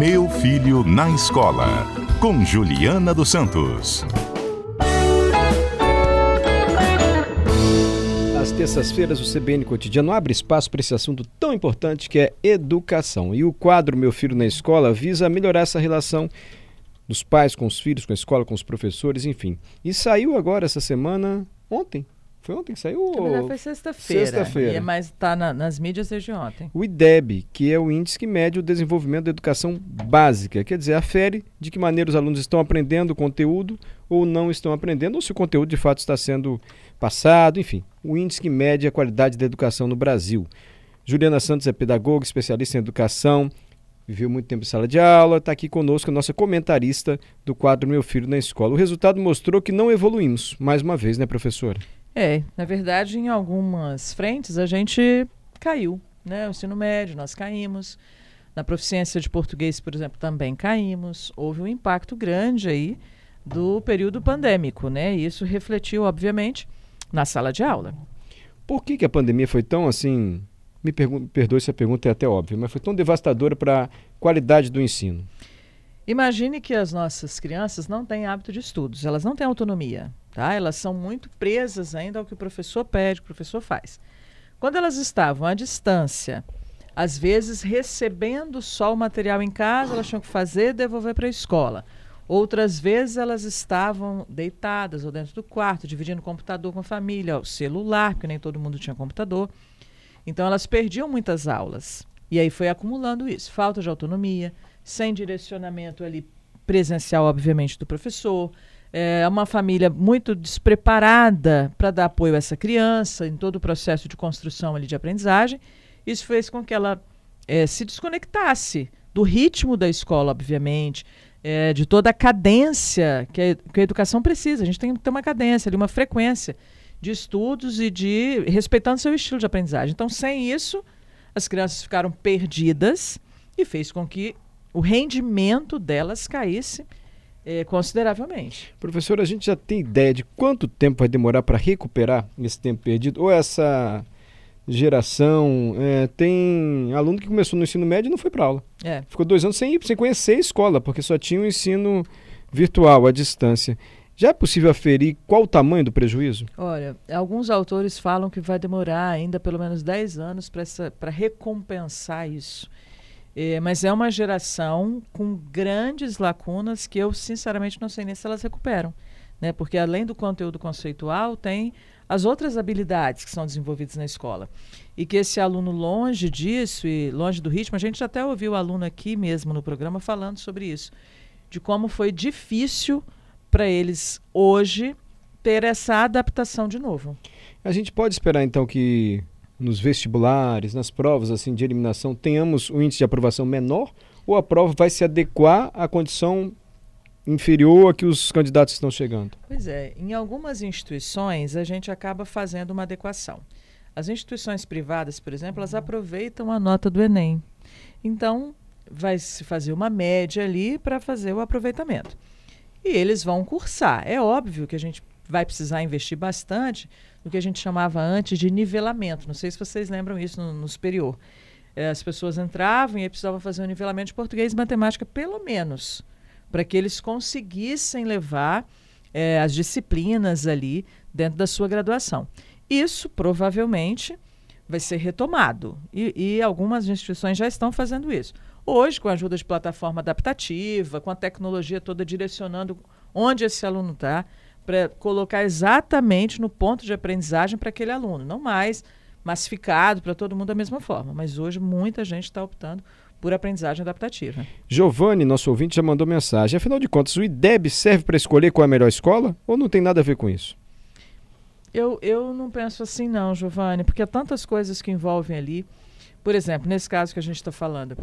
Meu Filho na Escola, com Juliana dos Santos. Às terças-feiras, o CBN Cotidiano abre espaço para esse assunto tão importante que é educação. E o quadro Meu Filho na Escola visa melhorar essa relação dos pais com os filhos, com a escola, com os professores, enfim. E saiu agora essa semana, ontem, foi ontem que saiu? Na foi sexta-feira. Sexta-feira. É, mas está na, nas mídias desde ontem. O IDEB, que é o índice que mede o desenvolvimento da educação básica, quer dizer, afere de que maneira os alunos estão aprendendo o conteúdo ou não estão aprendendo, ou se o conteúdo de fato está sendo passado, enfim. O índice que mede a qualidade da educação no Brasil. Juliana Santos é pedagoga, especialista em educação, viveu muito tempo em sala de aula, está aqui conosco a nossa comentarista do quadro Meu Filho na Escola. O resultado mostrou que não evoluímos, mais uma vez, né, professora? É, na verdade, em algumas frentes a gente caiu, né? O ensino médio, nós caímos. Na proficiência de português, por exemplo, também caímos. Houve um impacto grande aí do período pandêmico, né? E isso refletiu, obviamente, na sala de aula. Por que, que a pandemia foi tão assim? Me perdoe se a pergunta é até óbvia, mas foi tão devastadora para a qualidade do ensino. Imagine que as nossas crianças não têm hábito de estudos, elas não têm autonomia. Tá? Elas são muito presas ainda ao que o professor pede, o professor faz. Quando elas estavam à distância, às vezes recebendo só o material em casa, elas tinham que fazer devolver para a escola. Outras vezes elas estavam deitadas ou dentro do quarto, dividindo computador com a família, o celular, porque nem todo mundo tinha computador. Então elas perdiam muitas aulas. E aí foi acumulando isso, falta de autonomia, sem direcionamento ali presencial, obviamente, do professor, é uma família muito despreparada para dar apoio a essa criança em todo o processo de construção ali de aprendizagem. Isso fez com que ela é, se desconectasse do ritmo da escola, obviamente, é, de toda a cadência que a, que a educação precisa. A gente tem que ter uma cadência, ali, uma frequência de estudos e de respeitando seu estilo de aprendizagem. Então, sem isso, as crianças ficaram perdidas e fez com que o rendimento delas caísse é, consideravelmente. Professor, a gente já tem ideia de quanto tempo vai demorar para recuperar esse tempo perdido? Ou essa geração é, tem aluno que começou no ensino médio e não foi para aula. É. Ficou dois anos sem ir, sem conhecer a escola, porque só tinha o ensino virtual, à distância. Já é possível aferir qual o tamanho do prejuízo? Olha, alguns autores falam que vai demorar ainda pelo menos 10 anos para recompensar isso. É, mas é uma geração com grandes lacunas que eu, sinceramente, não sei nem se elas recuperam. Né? Porque, além do conteúdo conceitual, tem as outras habilidades que são desenvolvidas na escola. E que esse aluno, longe disso e longe do ritmo, a gente até ouviu o aluno aqui mesmo no programa falando sobre isso, de como foi difícil para eles hoje ter essa adaptação de novo. A gente pode esperar então que nos vestibulares, nas provas assim de eliminação, tenhamos um índice de aprovação menor ou a prova vai se adequar à condição inferior a que os candidatos estão chegando? Pois é, em algumas instituições a gente acaba fazendo uma adequação. As instituições privadas, por exemplo, elas aproveitam a nota do Enem. Então, vai se fazer uma média ali para fazer o aproveitamento. E eles vão cursar. É óbvio que a gente vai precisar investir bastante no que a gente chamava antes de nivelamento. Não sei se vocês lembram isso no, no superior. É, as pessoas entravam e precisavam fazer um nivelamento de português e matemática, pelo menos, para que eles conseguissem levar é, as disciplinas ali dentro da sua graduação. Isso provavelmente vai ser retomado e, e algumas instituições já estão fazendo isso. Hoje, com a ajuda de plataforma adaptativa, com a tecnologia toda direcionando onde esse aluno está, para colocar exatamente no ponto de aprendizagem para aquele aluno, não mais massificado para todo mundo da mesma forma. Mas hoje muita gente está optando por aprendizagem adaptativa. Giovanni, nosso ouvinte, já mandou mensagem. Afinal de contas, o IDEB serve para escolher qual é a melhor escola ou não tem nada a ver com isso? Eu, eu não penso assim, não, Giovanni, porque há tantas coisas que envolvem ali. Por exemplo, nesse caso que a gente está falando,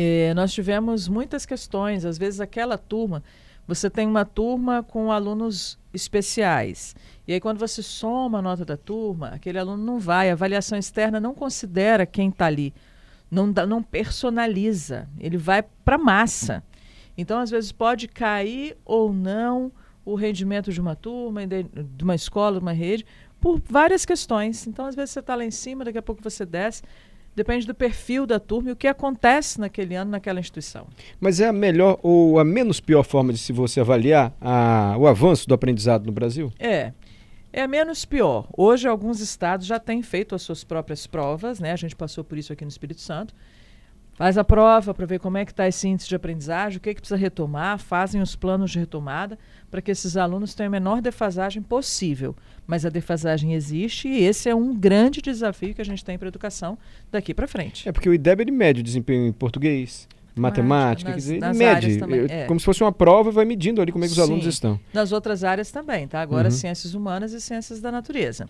eh, nós tivemos muitas questões. Às vezes, aquela turma você tem uma turma com alunos especiais. E aí, quando você soma a nota da turma, aquele aluno não vai. A avaliação externa não considera quem está ali, não, não personaliza. Ele vai para a massa. Então, às vezes, pode cair ou não o rendimento de uma turma, de, de uma escola, de uma rede, por várias questões. Então, às vezes, você está lá em cima, daqui a pouco você desce. Depende do perfil da turma e o que acontece naquele ano naquela instituição. Mas é a melhor ou a menos pior forma de se você avaliar a, o avanço do aprendizado no Brasil? É. É menos pior. Hoje, alguns estados já têm feito as suas próprias provas, né? A gente passou por isso aqui no Espírito Santo. Faz a prova para ver como é que está esse índice de aprendizagem, o que, é que precisa retomar, fazem os planos de retomada para que esses alunos tenham a menor defasagem possível. Mas a defasagem existe e esse é um grande desafio que a gente tem para a educação daqui para frente. É porque o IDEB ele mede o desempenho em português, matemática, nas, quer dizer, mede. também, é. Como se fosse uma prova e vai medindo ali como é que os Sim. alunos estão. Nas outras áreas também, tá? Agora Uhum. ciências humanas e ciências da natureza.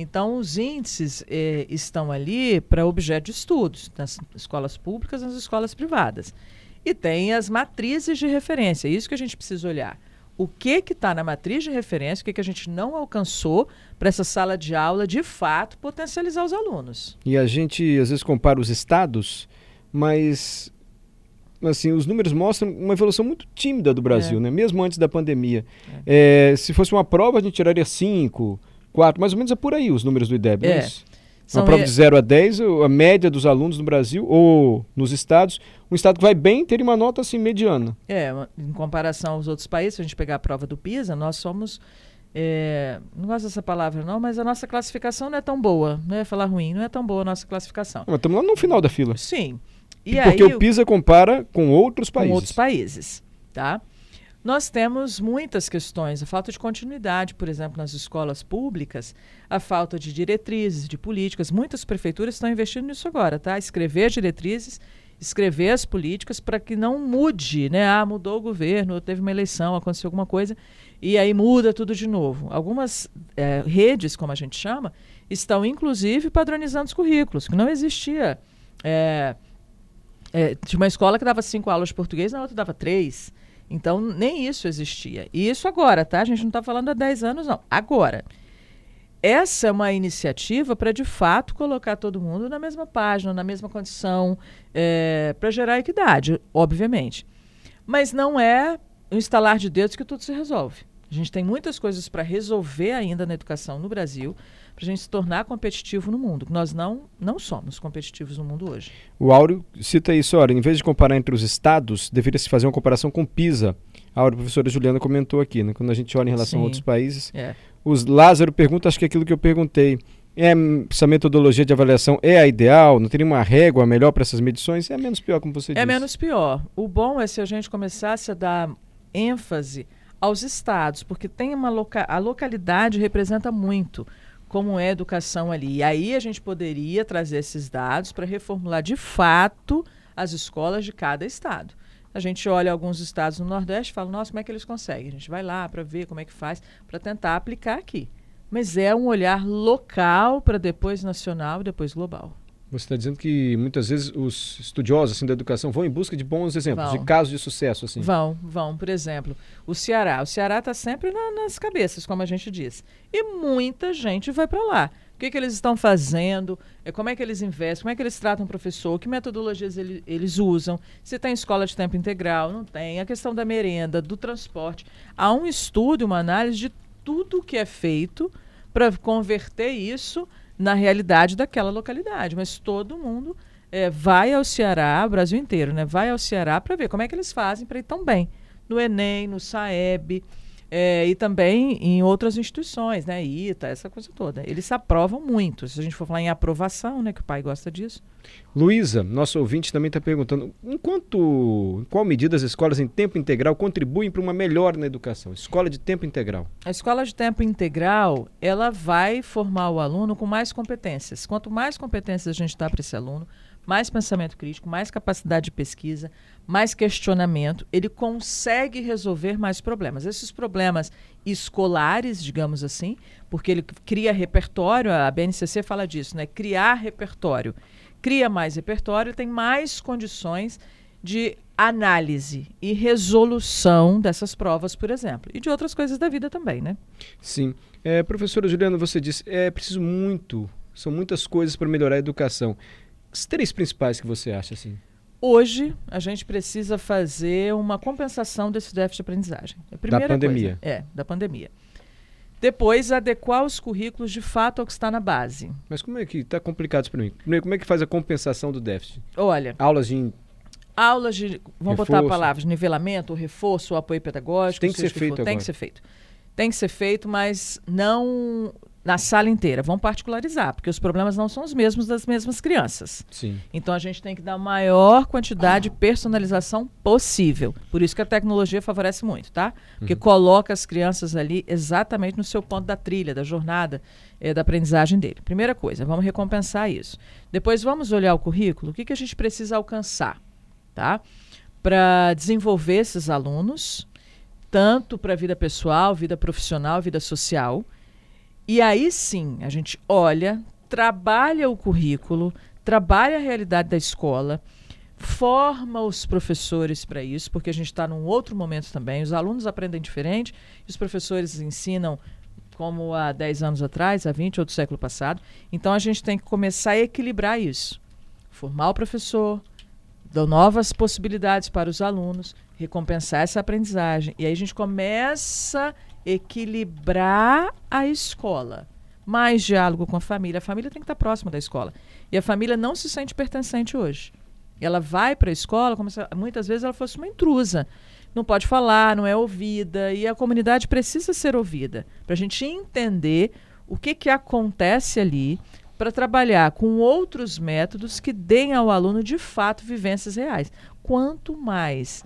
Então, os índices eh, estão ali para objeto de estudos, nas escolas públicas e nas escolas privadas. E tem as matrizes de referência, é isso que a gente precisa olhar. O que que está na matriz de referência, o que, que a gente não alcançou para essa sala de aula, de fato, potencializar os alunos. E a gente às vezes compara os estados, mas assim, os números mostram uma evolução muito tímida do Brasil, É. né? Mesmo antes da pandemia. É, se fosse uma prova, a gente tiraria 5, 4, mais ou menos é por aí os números do IDEB, É. é? São Uma prova de 0 a 10, o- a média dos alunos no Brasil ou nos estados, um estado que vai bem teria uma nota assim mediana. É, em comparação aos outros países, se a gente pegar a prova do PISA, nós somos. é, não gosto dessa palavra, não, mas a nossa classificação não é tão boa. Não é falar ruim, não é tão boa a nossa classificação. Mas estamos lá no final da fila. Sim. E porque aí, o PISA compara com outros com países. outros países, tá? Nós temos muitas questões, a falta de continuidade, por exemplo, nas escolas públicas, a falta de diretrizes, de políticas. Muitas prefeituras estão investindo nisso agora, tá? Escrever diretrizes, escrever as políticas para que não mude, né? Ah, mudou o governo, teve uma eleição, aconteceu alguma coisa, e aí muda tudo de novo. Algumas eh, redes, como a gente chama, estão inclusive padronizando os currículos, que não existia. eh, é, tinha uma escola que dava cinco aulas de português, na outra dava três. Então, nem isso existia. E isso agora, tá? A gente não está falando há 10 anos, não. Agora. Essa é uma iniciativa para, de fato, colocar todo mundo na mesma página, na mesma condição, para gerar equidade, obviamente. Mas não é um instalar de dedos que tudo se resolve. A gente tem muitas coisas para resolver ainda na educação no Brasil, para a gente se tornar competitivo no mundo. Nós não, não somos competitivos no mundo hoje. O Áureo cita isso, olha, em vez de comparar entre os estados, deveria se fazer uma comparação com PISA. A Áureo, a professora Juliana comentou aqui, né? Quando a gente olha em relação Sim. a outros países. É. Os Lázaro pergunta, acho que é aquilo que eu perguntei. É, essa metodologia de avaliação é a ideal? Não teria uma régua melhor para essas medições? É menos pior, como você É disse. menos pior. O bom é se a gente começasse a dar ênfase aos estados, porque tem uma loca a localidade representa muito como é a educação ali. E aí a gente poderia trazer esses dados para reformular de fato as escolas de cada estado. A gente olha alguns estados no Nordeste e fala, nossa, como é que eles conseguem? A gente vai lá para ver como é que faz, para tentar aplicar aqui. Mas é um olhar local para depois nacional e depois global. Você está dizendo que muitas vezes os estudiosos assim, da educação vão em busca de bons exemplos, Vão. de casos de sucesso. Assim. Vão, vão. Por exemplo, o Ceará. O Ceará está sempre na- nas cabeças, como a gente diz. E muita gente vai para lá. O que, que eles estão fazendo? É, como é que eles investem? Como é que eles tratam o professor? Que metodologias ele- eles usam? Se tem escola de tempo integral? Não tem. A questão da merenda, do transporte. Há um estudo, uma análise de tudo que é feito para converter isso na realidade daquela localidade. Mas todo mundo é, vai ao Ceará, o Brasil inteiro, né? Vai ao Ceará para ver como é que eles fazem para ir tão bem. No Enem, no Saeb, é, e também em outras instituições, né? ITA, essa coisa toda. Eles se aprovam muito. Se a gente for falar em aprovação, né? Que o pai gosta disso. Luísa, nosso ouvinte também está perguntando, enquanto, em qual medida as escolas em tempo integral contribuem para uma melhora na educação? Escola de tempo integral. A escola de tempo integral, ela vai formar o aluno com mais competências. Quanto mais competências a gente dá para esse aluno, mais pensamento crítico, mais capacidade de pesquisa, mais questionamento, ele consegue resolver mais problemas. Esses problemas escolares, digamos assim, porque ele cria repertório, a BNCC fala disso, né? Criar repertório. Cria mais repertório, tem mais condições de análise e resolução dessas provas, por exemplo, e de outras coisas da vida também, né? Sim. É, professora Juliana, você disse, é preciso muito, são muitas coisas para melhorar a educação. As três principais que você acha, assim? Hoje, a gente precisa fazer uma compensação desse déficit de aprendizagem. É A primeira pandemia. Coisa, é, da pandemia. Depois, adequar os currículos de fato ao que está na base. Mas como é que está complicado isso para mim? Primeiro, como é que faz a compensação do déficit? Olha, Aulas de aulas de, vamos botar a Reforço. palavra, nivelamento, reforço, apoio pedagógico, Tem que ser for, feito Tem agora. que ser feito. Tem que ser feito, mas não na sala inteira. Vamos particularizar, porque os problemas não são os mesmos das mesmas crianças. Sim. Então a gente tem que dar a maior quantidade de personalização possível. Por isso que a tecnologia favorece muito, tá? Porque coloca as crianças ali exatamente no seu ponto da trilha, da jornada, eh, da aprendizagem dele. Primeira coisa, vamos recompensar isso. Depois vamos olhar o currículo, o que, que a gente precisa alcançar, tá? Para desenvolver esses alunos, tanto para a vida pessoal, vida profissional, vida social. E aí sim, a gente olha, trabalha o currículo, trabalha a realidade da escola, forma os professores para isso, porque a gente está num outro momento também. Os alunos aprendem diferente os professores ensinam como há 10 anos atrás, há 20 ou do século passado. Então a gente tem que começar a equilibrar isso. Formar o professor, dar novas possibilidades para os alunos, recompensar essa aprendizagem. E aí a gente começa a equilibrar a escola. Mais diálogo com a família. A família tem que estar próxima da escola. E a família não se sente pertencente hoje. Ela vai para a escola, como se, muitas vezes ela fosse uma intrusa. Não pode falar, não é ouvida. E a comunidade precisa ser ouvida. Para a gente entender o que, que acontece ali, para trabalhar com outros métodos que deem ao aluno, de fato, vivências reais. Quanto mais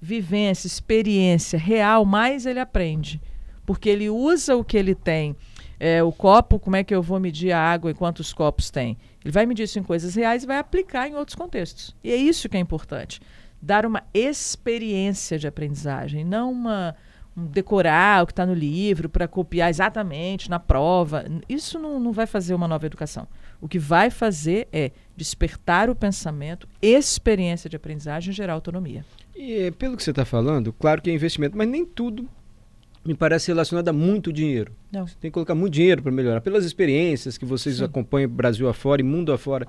vivência, experiência real, mais ele aprende. Porque ele usa o que ele tem. É, o copo, como é que eu vou medir a água e quantos copos tem? Ele vai medir isso em coisas reais e vai aplicar em outros contextos. E é isso que é importante. Dar uma experiência de aprendizagem, não uma um decorar o que está no livro para copiar exatamente na prova. Isso não, não vai fazer uma nova educação. O que vai fazer é despertar o pensamento, experiência de aprendizagem e gerar autonomia. E pelo que você está falando, claro que é investimento, mas nem tudo me parece relacionado a muito dinheiro. Não. Você tem que colocar muito dinheiro para melhorar. Pelas experiências que vocês Sim. acompanham Brasil afora e mundo afora,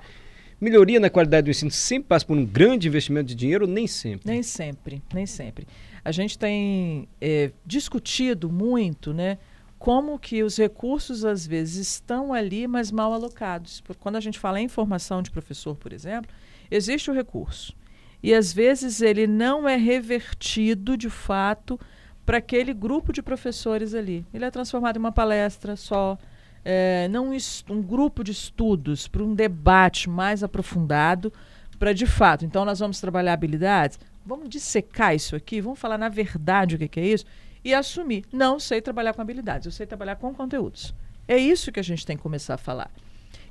melhoria na qualidade do ensino sempre passa por um grande investimento de dinheiro nem sempre? Nem sempre, nem sempre. A gente tem eh, discutido muito, né, como que os recursos às vezes estão ali, mas mal alocados. Porque quando a gente fala em formação de professor, por exemplo, existe o recurso e às vezes ele não é revertido de fato para aquele grupo de professores ali. Ele é transformado em uma palestra só, é, não um grupo de estudos para um debate mais aprofundado, para de fato. Então nós vamos trabalhar habilidades, vamos dissecar isso aqui, vamos falar na verdade o que, que é isso e assumir. Não sei trabalhar com habilidades, eu sei trabalhar com conteúdos. É isso que a gente tem que começar a falar.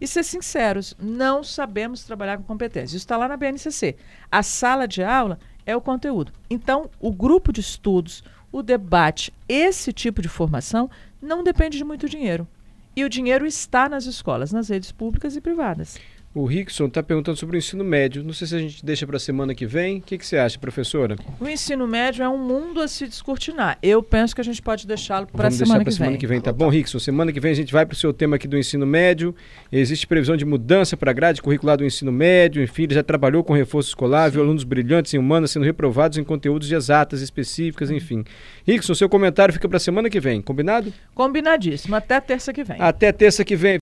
E ser sinceros, não sabemos trabalhar com competências. Isso está lá na BNCC. A sala de aula é o conteúdo. Então, o grupo de estudos, o debate, esse tipo de formação não depende de muito dinheiro. E o dinheiro está nas escolas, nas redes públicas e privadas. O Rickson está perguntando sobre o ensino médio. Não sei se a gente deixa para a semana que vem. O que, que você acha, professora? O ensino médio é um mundo a se descortinar. Eu penso que a gente pode deixá-lo para a Vamos deixar semana, para que semana vem. que vem, tá bom, Rickson? Semana que vem a gente vai para o seu tema aqui do ensino médio. Existe previsão de mudança para a grade curricular do ensino médio. Enfim, ele já trabalhou com reforço escolar, viu alunos brilhantes em humanas sendo reprovados em conteúdos de exatas específicas, enfim. Rickson, seu comentário fica para a semana que vem, combinado? Combinadíssimo. Até terça que vem. Até terça que vem.